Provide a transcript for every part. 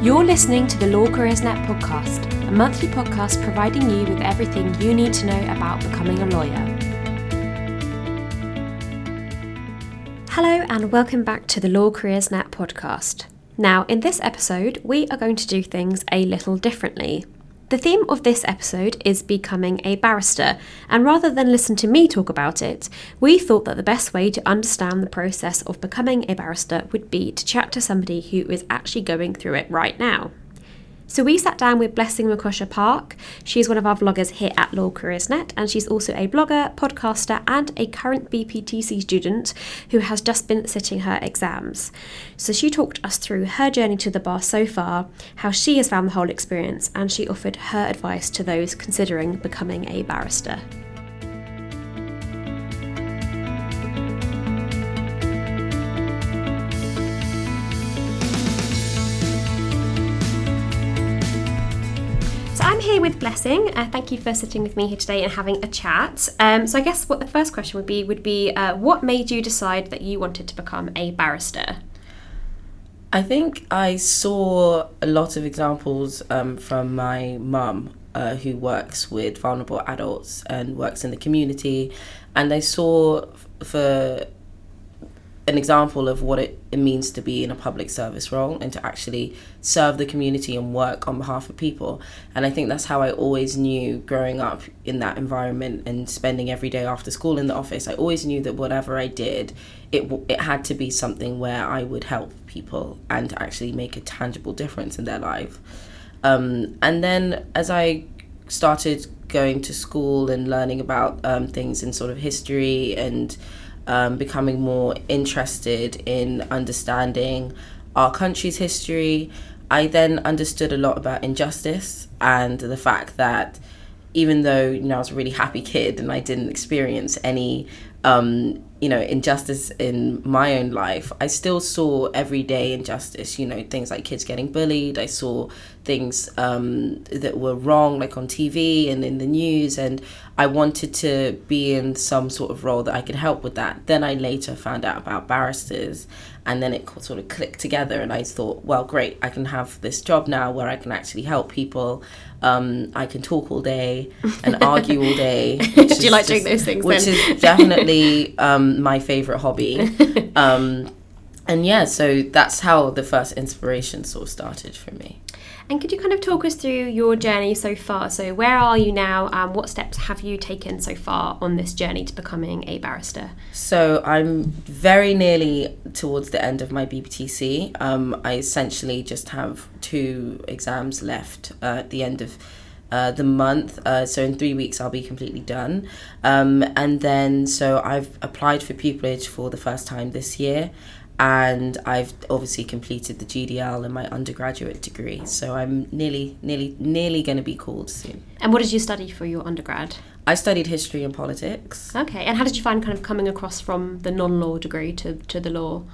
You're listening to the Law Careers Net podcast, a monthly podcast providing you with everything you need to know about becoming a lawyer. Hello, and welcome back to the Law Careers Net podcast. Now, in this episode, we are going to do things a little differently. The theme of this episode is becoming a barrister, and rather than listen to me talk about it, we thought that the best way to understand the process of becoming a barrister would be to chat to somebody who is actually going through it right now. So we sat down with Blessing Mukosha Park. She's one of our vloggers here at Law Careers Net, and she's also a blogger, podcaster, and a current BPTC student who has just been sitting her exams. So she talked us through her journey to the bar so far, how she has found the whole experience, and she offered her advice to those considering becoming a barrister. Blessing. Uh, thank you for sitting with me here today and having a chat. Um, so I guess what the first question would be would be uh, what made you decide that you wanted to become a barrister? I think I saw a lot of examples um, from my mum, uh, who works with vulnerable adults and works in the community, and I saw for an example of what it, it means to be in a public service role and to actually serve the community and work on behalf of people. And I think that's how I always knew growing up in that environment and spending every day after school in the office. I always knew that whatever I did, it it had to be something where I would help people and actually make a tangible difference in their life. Um, and then as I started going to school and learning about um, things in sort of history and um, becoming more interested in understanding our country's history. I then understood a lot about injustice and the fact that even though you know I was a really happy kid and I didn't experience any um, you know injustice in my own life i still saw everyday injustice you know things like kids getting bullied i saw things um, that were wrong like on tv and in the news and i wanted to be in some sort of role that i could help with that then i later found out about barristers and then it sort of clicked together and i thought well great i can have this job now where i can actually help people um, I can talk all day and argue all day. Do you like just, doing those things? Which then? is definitely um, my favorite hobby. Um, and yeah, so that's how the first inspiration sort of started for me. And could you kind of talk us through your journey so far? So, where are you now? Um, what steps have you taken so far on this journey to becoming a barrister? So, I'm very nearly towards the end of my BPTC. Um, I essentially just have two exams left uh, at the end of. Uh, the month. Uh, so in three weeks, I'll be completely done. Um, and then, so I've applied for pupillage for the first time this year and I've obviously completed the GDL and my undergraduate degree. So I'm nearly, nearly, nearly going to be called soon. And what did you study for your undergrad? I studied history and politics. Okay, and how did you find kind of coming across from the non-law degree to, to the law?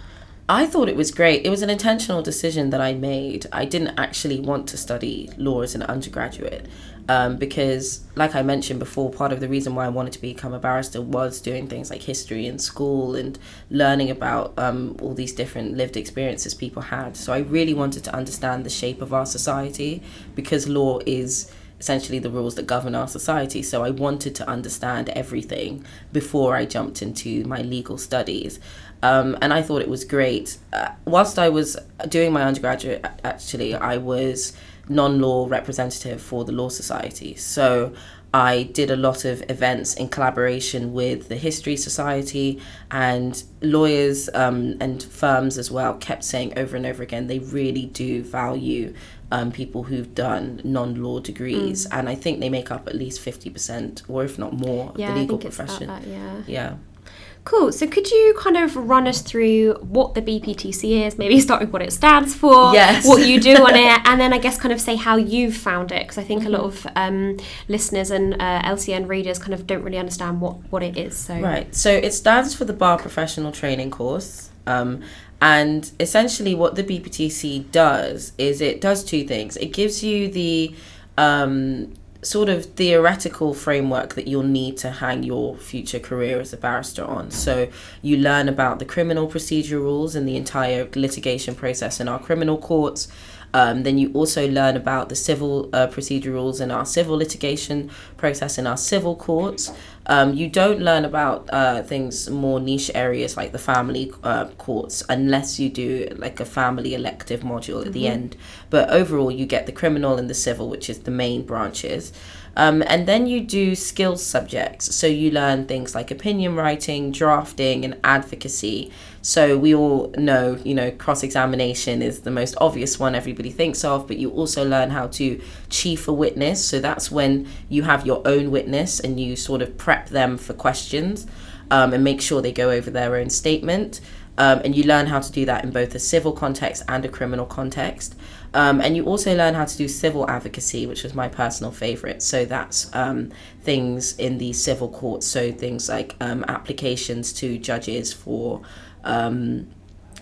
I thought it was great. It was an intentional decision that I made. I didn't actually want to study law as an undergraduate um, because, like I mentioned before, part of the reason why I wanted to become a barrister was doing things like history in school and learning about um, all these different lived experiences people had. So I really wanted to understand the shape of our society because law is essentially the rules that govern our society. So I wanted to understand everything before I jumped into my legal studies. Um, and I thought it was great. Uh, whilst I was doing my undergraduate, actually, I was non law representative for the Law Society. So I did a lot of events in collaboration with the History Society and lawyers um, and firms as well kept saying over and over again they really do value um, people who've done non-law degrees mm. and I think they make up at least 50% or if not more yeah, of the legal profession. That, yeah. Yeah. Cool. So could you kind of run us through what the BPTC is, maybe start with what it stands for, yes. what you do on it, and then I guess kind of say how you've found it, because I think a lot of um, listeners and uh, LCN readers kind of don't really understand what, what it is. So Right. So it stands for the Bar Professional Training Course. Um, and essentially what the BPTC does is it does two things. It gives you the um, sort of theoretical framework that you'll need to hang your future career as a barrister on. So you learn about the criminal procedure rules and the entire litigation process in our criminal courts. Um, then you also learn about the civil uh, procedure rules in our civil litigation process in our civil courts. Um, you don't learn about uh, things more niche areas like the family uh, courts unless you do like a family elective module at the end. But overall, you get the criminal and the civil, which is the main branches. Um, and then you do skills subjects. So you learn things like opinion writing, drafting, and advocacy. So we all know, you know, cross examination is the most obvious one everybody thinks of, but you also learn how to chief a witness. So that's when you have your own witness and you sort of prep them for questions um, and make sure they go over their own statement. Um, and you learn how to do that in both a civil context and a criminal context. Um, and you also learn how to do civil advocacy, which was my personal favorite. So that's um, things in the civil courts. So things like um, applications to judges for. Um,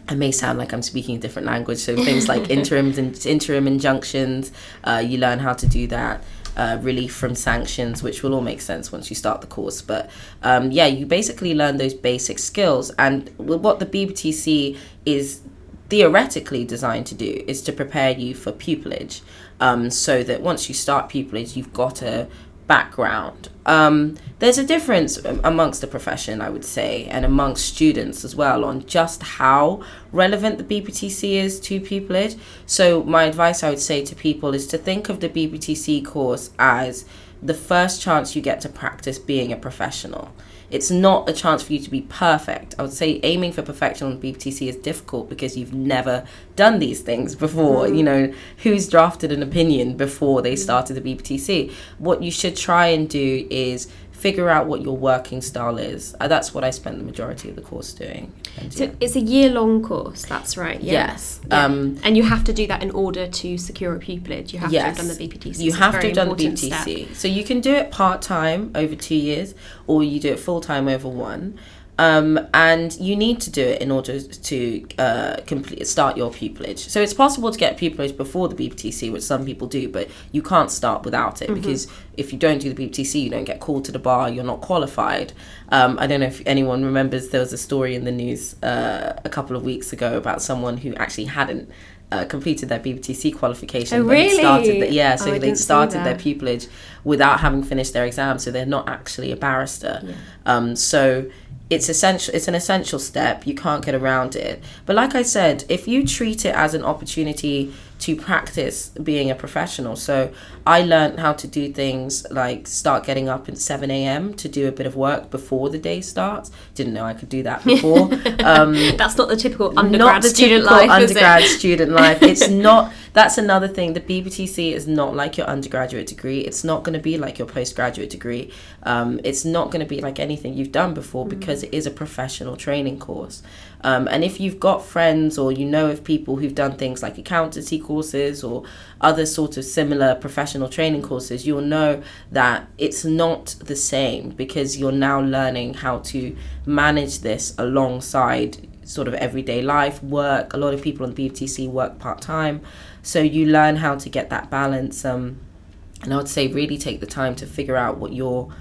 I may sound like I'm speaking a different language. So things like interim and interim injunctions, uh, you learn how to do that. Uh, relief from sanctions, which will all make sense once you start the course. But um, yeah, you basically learn those basic skills. And what the BPTC is theoretically designed to do is to prepare you for pupillage um, so that once you start pupillage, you've got a background. Um, there's a difference amongst the profession, I would say, and amongst students as well on just how relevant the BPTC is to pupillage. So, my advice I would say to people is to think of the BPTC course as the first chance you get to practice being a professional it's not a chance for you to be perfect. I would say aiming for perfection on BPTC is difficult because you've never done these things before. Mm. You know, who's drafted an opinion before they started the BPTC? What you should try and do is figure out what your working style is. Uh, that's what I spent the majority of the course doing. So yeah. it's a year long course, that's right. Yeah. Yes. Yeah. Um, and you have to do that in order to secure a pupillage. You have yes. to have done the BPTC. You have to have done the BPTC. Step. So you can do it part time over two years, or you do it full time over one. Um, and you need to do it in order to uh, complete start your pupillage. So it's possible to get pupillage before the BPTC, which some people do, but you can't start without it mm-hmm. because if you don't do the BPTC, you don't get called to the bar. You're not qualified. Um, I don't know if anyone remembers there was a story in the news uh, a couple of weeks ago about someone who actually hadn't uh, completed their BPTC qualification. Oh, really? Started the, yeah, so oh, they started their pupillage without having finished their exam, so they're not actually a barrister. Yeah. Um, so it's essential it's an essential step. You can't get around it. But like i said if you treat it as an opportunity to practice being a professional. So I learned how to do things like start getting up at 7 a.m. to do a bit of work before the day starts. Didn't know I could do that before. Um, that's not the typical undergrad the student typical life. Undergrad student life. It's not. That's another thing. The BPTC is not like your undergraduate degree. It's not going to be like your postgraduate degree. Um, it's not going to be like anything you've done before mm-hmm. because it is a professional training course. Um, and if you've got friends or you know of people who've done things like accountancy courses or other sort of similar professional training courses, you'll know that it's not the same because you're now learning how to manage this alongside sort of everyday life, work. A lot of people on the BPTC work part time. So you learn how to get that balance. Um, and I would say really take the time to figure out what your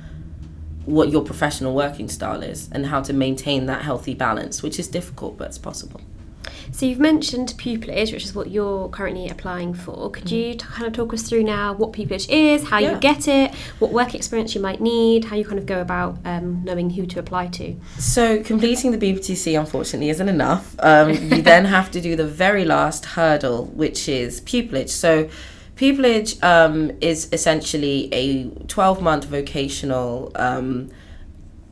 what your professional working style is and how to maintain that healthy balance, which is difficult, but it's possible. So you've mentioned pupillage, which is what you're currently applying for. Could mm. you t- kind of talk us through now what pupillage is, how yeah. you get it, what work experience you might need, how you kind of go about um, knowing who to apply to? So completing the BPTC unfortunately isn't enough. Um, you then have to do the very last hurdle, which is pupillage. So Pupillage um, is essentially a 12 month vocational um,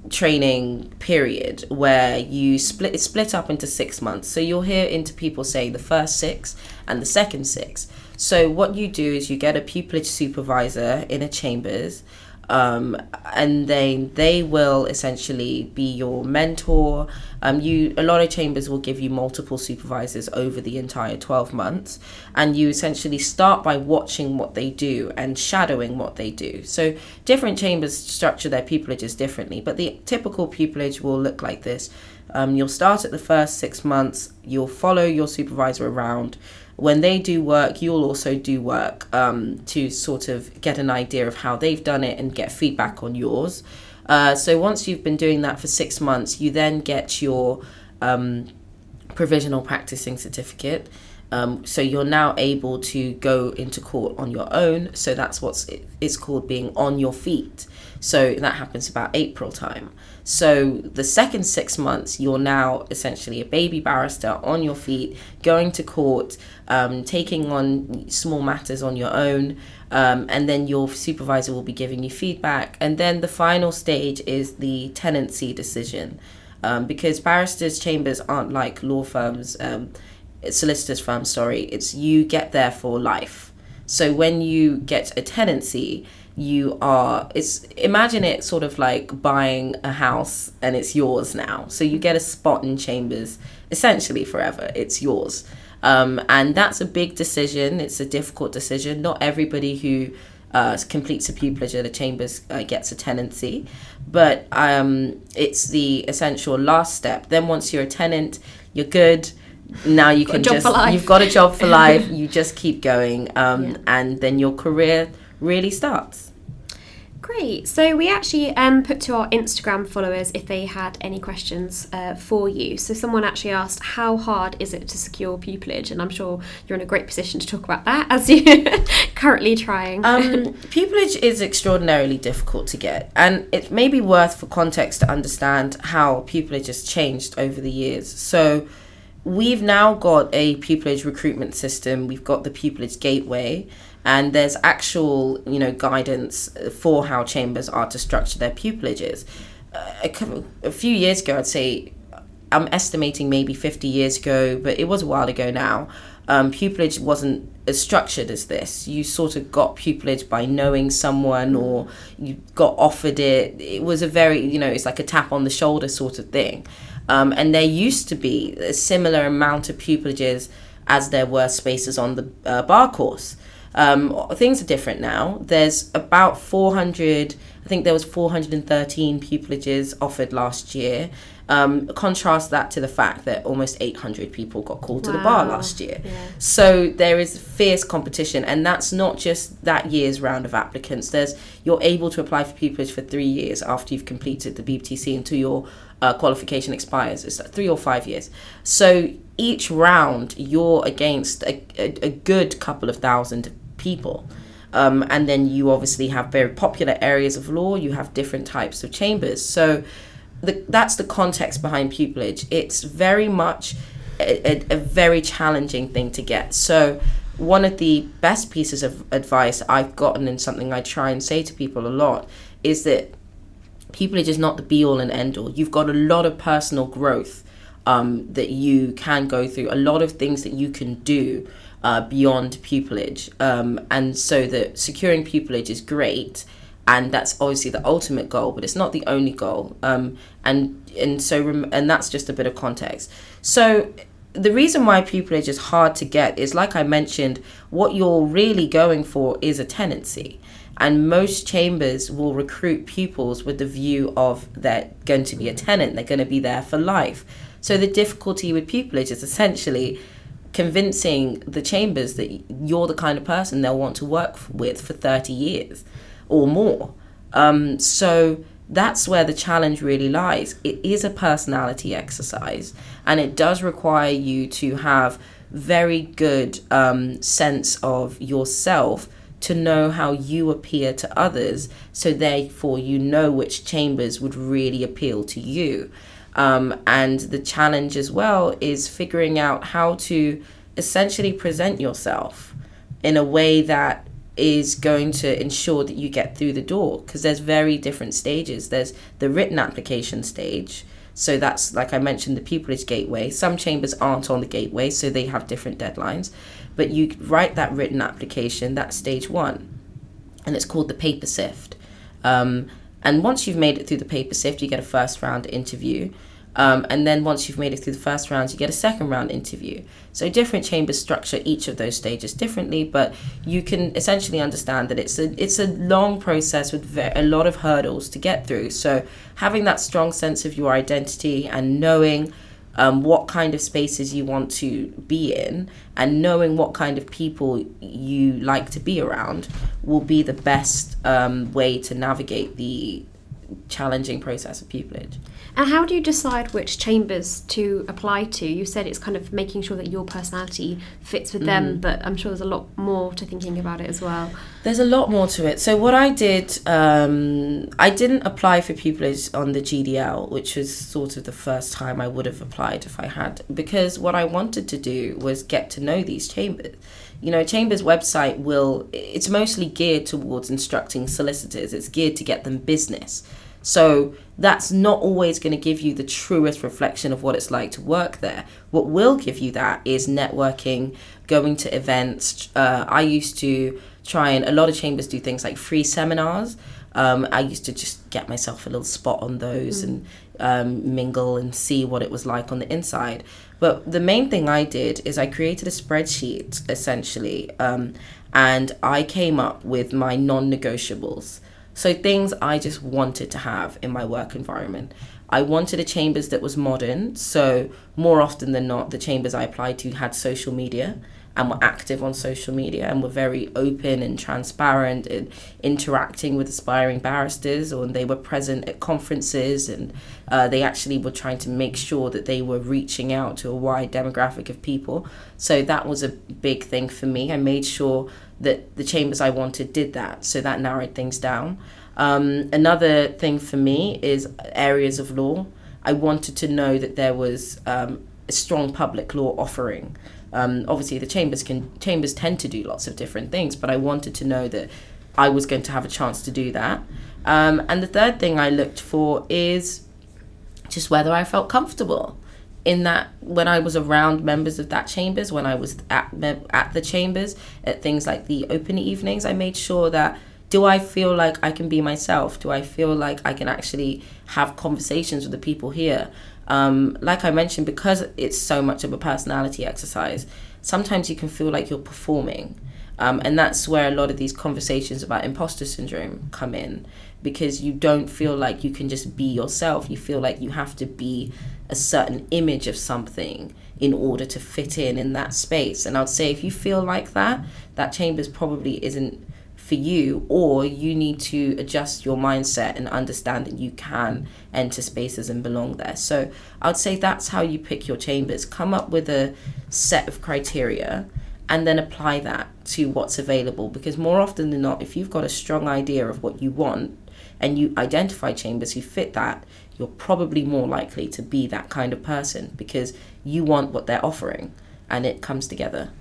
training period where you split it's split up into six months. So you'll hear into people say the first six and the second six. So what you do is you get a pupillage supervisor in a chambers um, and then they will essentially be your mentor. Um, you a lot of chambers will give you multiple supervisors over the entire twelve months, and you essentially start by watching what they do and shadowing what they do. So different chambers structure their pupillages differently, but the typical pupillage will look like this. Um, you'll start at the first six months. You'll follow your supervisor around when they do work, you'll also do work um, to sort of get an idea of how they've done it and get feedback on yours. Uh, so once you've been doing that for six months, you then get your um, provisional practicing certificate. Um, so you're now able to go into court on your own. So that's what's it's called being on your feet. So that happens about April time. So the second six months, you're now essentially a baby barrister on your feet, going to court, um, taking on small matters on your own, um, and then your supervisor will be giving you feedback. And then the final stage is the tenancy decision, um, because barristers' chambers aren't like law firms, um, solicitors' firm, Sorry, it's you get there for life. So when you get a tenancy, you are it's imagine it sort of like buying a house and it's yours now. So you get a spot in chambers essentially forever. It's yours. Um, and that's a big decision. It's a difficult decision. Not everybody who uh, completes a pupillage at the chambers uh, gets a tenancy. But um, it's the essential last step. Then once you're a tenant you're good now you can just you've got a job for life you just keep going um, yeah. and then your career really starts Great. So we actually um, put to our Instagram followers if they had any questions uh, for you. So someone actually asked, "How hard is it to secure pupillage?" And I'm sure you're in a great position to talk about that as you're currently trying. Um, pupillage is extraordinarily difficult to get, and it may be worth for context to understand how pupillage has changed over the years. So we've now got a pupillage recruitment system. We've got the pupillage gateway and there's actual you know guidance for how chambers are to structure their pupillages. Uh, a, a few years ago, I'd say I'm estimating maybe 50 years ago, but it was a while ago now. Um, pupillage wasn't as structured as this. You sort of got pupillage by knowing someone or you got offered it. It was a very, you know, it's like a tap on the shoulder sort of thing. Um, and there used to be a similar amount of pupillages as there were spaces on the uh, bar course. Um, things are different now. There's about 400, I think there was 413 pupillages offered last year. Um, contrast that to the fact that almost 800 people got called wow. to the bar last year. Yeah. So there is fierce competition, and that's not just that year's round of applicants. There's you're able to apply for pupillage for three years after you've completed the BPTC until your uh, qualification expires. It's three or five years. So each round, you're against a, a, a good couple of thousand people. Um, and then you obviously have very popular areas of law, you have different types of chambers. So the, that's the context behind pupillage. It's very much a, a, a very challenging thing to get. So one of the best pieces of advice I've gotten and something I try and say to people a lot is that pupillage is not the be all and end all. You've got a lot of personal growth um, that you can go through, a lot of things that you can do uh, beyond pupillage. Um, and so that securing pupillage is great. And that's obviously the ultimate goal, but it's not the only goal. Um, and and so and that's just a bit of context. So the reason why pupillage is hard to get is like I mentioned, what you're really going for is a tenancy. And most chambers will recruit pupils with the view of they're going to be a tenant, they're going to be there for life. So the difficulty with pupillage is essentially convincing the chambers that you're the kind of person they'll want to work with for 30 years or more. Um, so that's where the challenge really lies. It is a personality exercise, and it does require you to have very good um, sense of yourself to know how you appear to others. So therefore, you know which chambers would really appeal to you. Um, and the challenge as well is figuring out how to essentially present yourself in a way that is going to ensure that you get through the door because there's very different stages. There's the written application stage. So that's like I mentioned the pupillage gateway. Some chambers aren't on the gateway, so they have different deadlines. But you write that written application, that's stage one. And it's called the paper sift. Um, and once you've made it through the paper sift, you get a first round interview. Um, and then once you've made it through the first round, you get a second round interview. So different chambers structure each of those stages differently, but you can essentially understand that it's a it's a long process with a lot of hurdles to get through. So having that strong sense of your identity and knowing um, what kind of spaces you want to be in and knowing what kind of people you like to be around will be the best um, way to navigate the challenging process of pupillage. And how do you decide which chambers to apply to? You said it's kind of making sure that your personality fits with them, Mm. but I'm sure there's a lot more to thinking about it as well. There's a lot more to it. So what I did, um, I didn't apply for pupillage on the GDL, which was sort of the first time I would have applied if I had, because what I wanted to do was get to know these chambers. You know, Chambers website will, it's mostly geared towards instructing solicitors. It's geared to get them business. So that's not always going to give you the truest reflection of what it's like to work there. What will give you that is networking, going to events. Uh, I used to try and a lot of chambers do things like free seminars. Um, I used to just get myself a little spot on those and um, mingle and see what it was like on the inside. But the main thing I did is I created a spreadsheet essentially, um, and I came up with my non negotiables. So things I just wanted to have in my work environment. I wanted a chambers that was modern. So more often than not, the chambers I applied to had social media and were active on social media and were very open and transparent and interacting with aspiring barristers or they were present at conferences and uh, they actually were trying to make sure that they were reaching out to a wide demographic of people. So that was a big thing for me. I made sure that the chambers i wanted did that so that narrowed things down. Um, another thing for me is areas of law. I wanted to know that there was um, a strong public law offering um, obviously, the chambers can chambers tend to do lots of different things, but I wanted to know that I was going to have a chance to do that. Um, and the third thing I looked for is just whether I felt comfortable in that when I was around members of that chambers, when I was at at the chambers, at things like the open evenings, I made sure that do I feel like I can be myself? Do I feel like I can actually have conversations with the people here? Um, like I mentioned, because it's so much of a personality exercise, sometimes you can feel like you're performing. Um, and that's where a lot of these conversations about imposter syndrome come in because you don't feel like you can just be yourself. You feel like you have to be a certain image of something in order to fit in in that space. And I'd say if you feel like that, that chambers probably isn't for you or you need to adjust your mindset and understand that you can enter spaces and belong there. So i would say that's how you pick your chambers. Come up with a set of criteria and then apply that to what's available because more often than not if you've got a strong idea of what you want and you identify chambers who fit that you're probably more likely to be that kind of person because you want what they're offering and it comes together.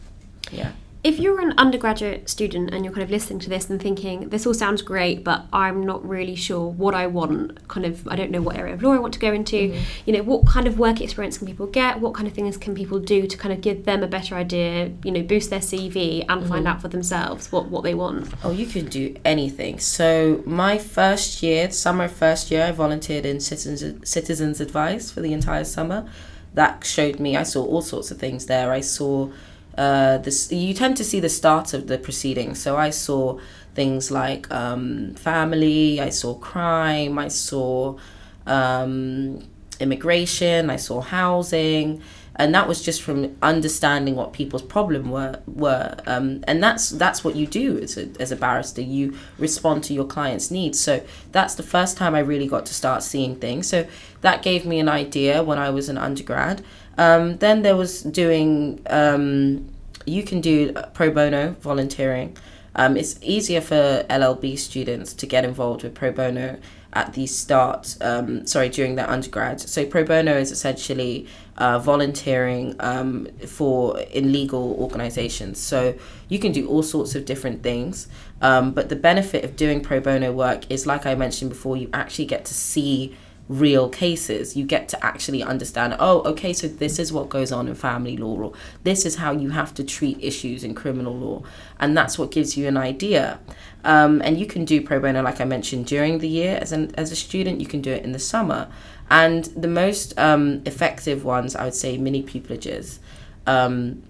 Yeah if you're an undergraduate student and you're kind of listening to this and thinking this all sounds great but i'm not really sure what i want kind of i don't know what area of law i want to go into mm-hmm. you know what kind of work experience can people get? What kind of things can people do to kind of give them a better idea you know boost their cv and mm-hmm. find out for themselves what what they want? Oh you can do anything. So my first year summer first year i volunteered in citizens citizens advice for the entire summer. That showed me i saw all sorts of things there. I saw uh, this you tend to see the start of the proceedings. So I saw things like um, family, I saw crime, I saw um, immigration, I saw housing, and that was just from understanding what people's problem were were. Um, and that's that's what you do as a as a barrister. You respond to your client's needs. So that's the first time I really got to start seeing things. So that gave me an idea when I was an undergrad. Um, then there was doing, um, you can do pro bono volunteering. Um, it's easier for LLB students to get involved with pro bono at the start, um, sorry, during their undergrad. So pro bono is essentially uh, volunteering um, for in legal organizations. So you can do all sorts of different things. Um, but the benefit of doing pro bono work is, like I mentioned before, you actually get to see real cases. You get to actually understand, oh, okay, so this is what goes on in family law, or this is how you have to treat issues in criminal law. And that's what gives you an idea. Um, and you can do pro bono, like I mentioned, during the year as, an, as a student, you can do it in the summer. And the most um, effective ones, I would say, mini pupillages. Um,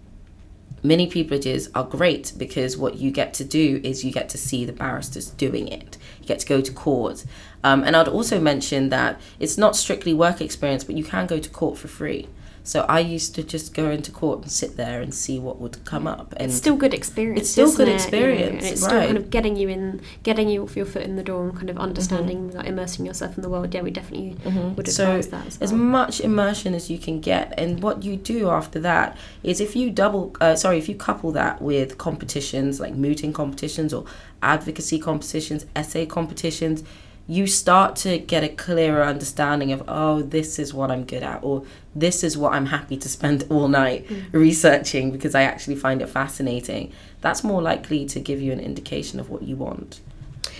mini pupillages are great because what you get to do is you get to see the barristers doing it. You get to go to court. Um, and I'd also mention that it's not strictly work experience, but you can go to court for free. So I used to just go into court and sit there and see what would come up. And it's still good experience. It's still good it? experience, You know, and it's still kind of getting you in, getting you off your foot in the door, and kind Mm-hmm. of understanding, like immersing yourself in the world. Yeah, we definitely would So advise that as as much immersion as you can get and what you do after that is if you double uh, sorry if you couple that with competitions like mooting competitions or advocacy competitions essay competitions you start to get a clearer understanding of oh this is what i'm good at or this is what i'm happy to spend all night researching because i actually find it fascinating that's more likely to give you an indication of what you want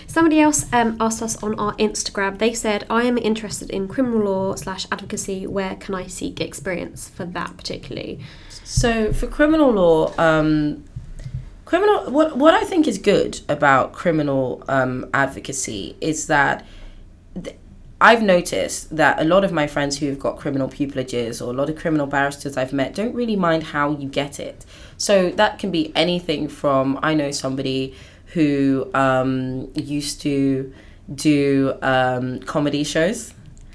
Somebody else um, asked us on our Instagram. They said, "I am interested in criminal law slash advocacy. Where can I seek experience for that particularly?" So for criminal law, um, criminal what what I think is good about criminal um, advocacy is that th- I've noticed that a lot of my friends who have got criminal pupillages or a lot of criminal barristers I've met don't really mind how you get it. So that can be anything from I know somebody who um, used to do um, comedy shows.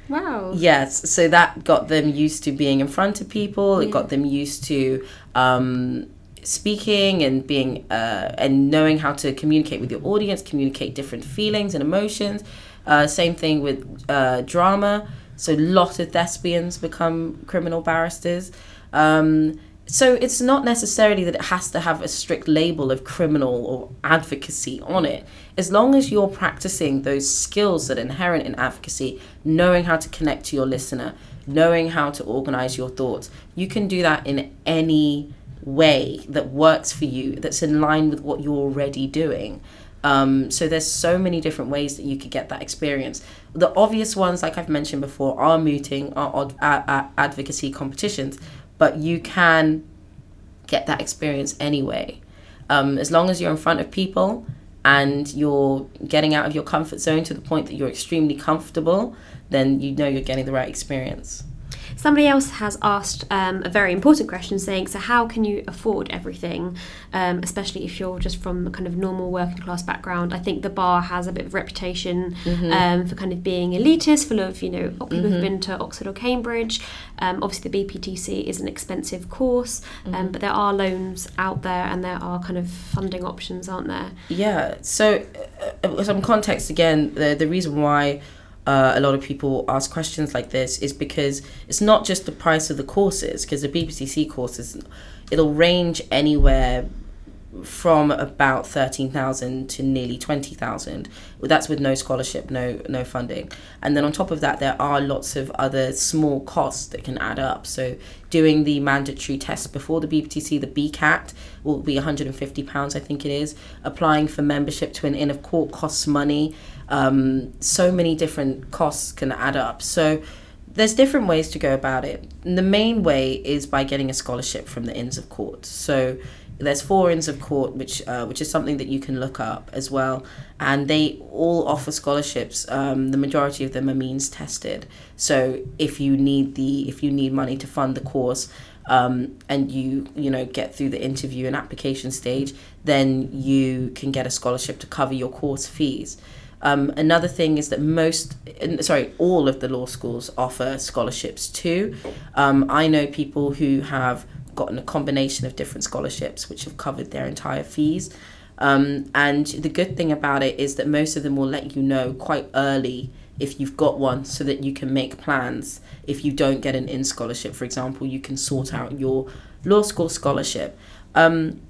Wow. Yes, so that got them used to being in front of people. It Yeah. got them used to um, speaking and being uh, and knowing how to communicate with your audience, communicate different feelings and emotions. Uh, same thing with uh, drama. So lot of thespians become criminal barristers. Um, so it's not necessarily that it has to have a strict label of criminal or advocacy on it. As long as you're practicing those skills that are inherent in advocacy, knowing how to connect to your listener, knowing how to organize your thoughts, you can do that in any way that works for you, that's in line with what you're already doing. Um, so there's so many different ways that you could get that experience. The obvious ones, like I've mentioned before, are mooting, are ad- a- a- advocacy competitions, but you can get that experience anyway. Um, as long as you're in front of people and you're getting out of your comfort zone to the point that you're extremely comfortable, then you know you're getting the right experience. Somebody else has asked um, a very important question, saying, "So how can you afford everything, um, especially if you're just from a kind of normal working class background?" I think the bar has a bit of reputation um, for kind of being elitist, full of you know people who've been to Oxford or Cambridge. Um, obviously, the BPTC is an expensive course, um, but there are loans out there and there are kind of funding options, aren't there? Yeah. So, uh, uh, some context again. The the reason why uh, a lot of people ask questions like this is because it's not just the price of the courses. Because the BPTC courses, it'll range anywhere from about thirteen thousand to nearly twenty thousand. That's with no scholarship, no no funding, and then on top of that, there are lots of other small costs that can add up. So doing the mandatory test before the BPTC, the BCAT, will be one hundred and fifty pounds, I think it is. Applying for membership to an inn of court costs money. Um, so many different costs can add up. So there's different ways to go about it. And the main way is by getting a scholarship from the Inns of Court. So there's four Inns of Court, which uh, which is something that you can look up as well, and they all offer scholarships. Um, the majority of them are means tested. So if you need the if you need money to fund the course, um, and you you know get through the interview and application stage, then you can get a scholarship to cover your course fees. Um, another thing is that most, sorry, all of the law schools offer scholarships too. Um, I know people who have gotten a combination of different scholarships which have covered their entire fees. Um, and the good thing about it is that most of them will let you know quite early if you've got one so that you can make plans. If you don't get an in scholarship, for example, you can sort out your law school scholarship. Um,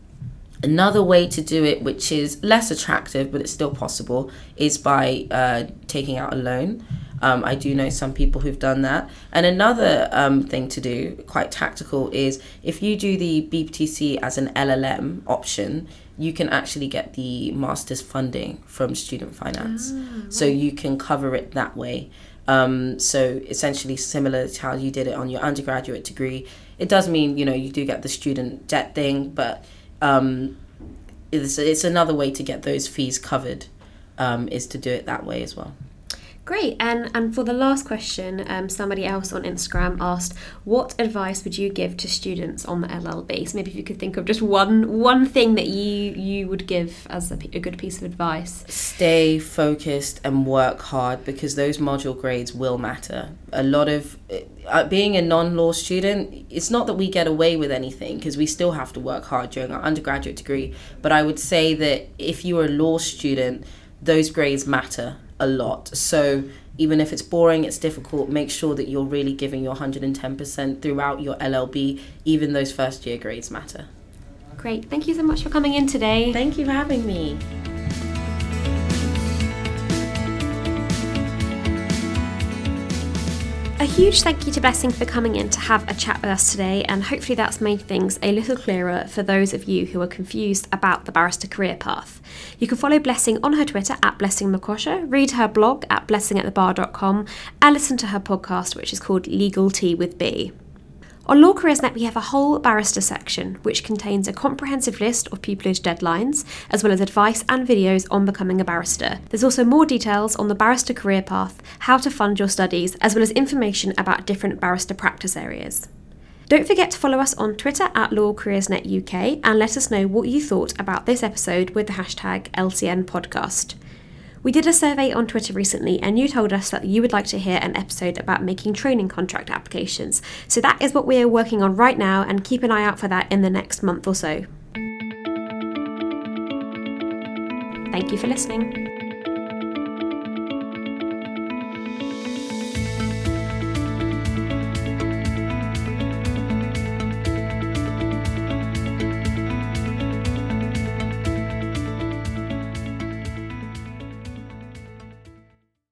Another way to do it, which is less attractive but it's still possible, is by uh, taking out a loan. Um, I do know some people who've done that. And another um, thing to do, quite tactical, is if you do the BPTC as an LLM option, you can actually get the master's funding from student finance. So you can cover it that way. Um, so essentially similar to how you did it on your undergraduate degree. It does mean, you know, you do get the student debt thing, but um, it's, it's another way to get those fees covered um, is to do it that way as well. Great. And and for the last question, um, somebody else on Instagram asked, "What advice would you give to students on the LLB?" So maybe if you could think of just one one thing that you you would give as a, a good piece of advice. Stay focused and work hard because those module grades will matter. A lot of uh, being a non-law student, it's not that we get away with anything because we still have to work hard during our undergraduate degree. But I would say that if you're a law student, those grades matter a lot. So even if it's boring, it's difficult, make sure that you're really giving your 110% throughout your LLB. Even those first year grades matter. Great. Thank you so much for coming in today. Thank you for having me. Huge thank you to Blessing for coming in to have a chat with us today, and hopefully that's made things a little clearer for those of you who are confused about the barrister career path. You can follow Blessing on her Twitter at Blessing Mukosha, read her blog at blessingatthebar.com, and listen to her podcast, which is called Legal Tea with B. On Law Careers Net, we have a whole barrister section, which contains a comprehensive list of pupillage deadlines, as well as advice and videos on becoming a barrister. There's also more details on the barrister career path, how to fund your studies, as well as information about different barrister practice areas. Don't forget to follow us on Twitter at Law Careers Net UK and let us know what you thought about this episode with the hashtag LCN podcast. We did a survey on Twitter recently, and you told us that you would like to hear an episode about making training contract applications. So that is what we are working on right now, and keep an eye out for that in the next month or so. Thank you for listening.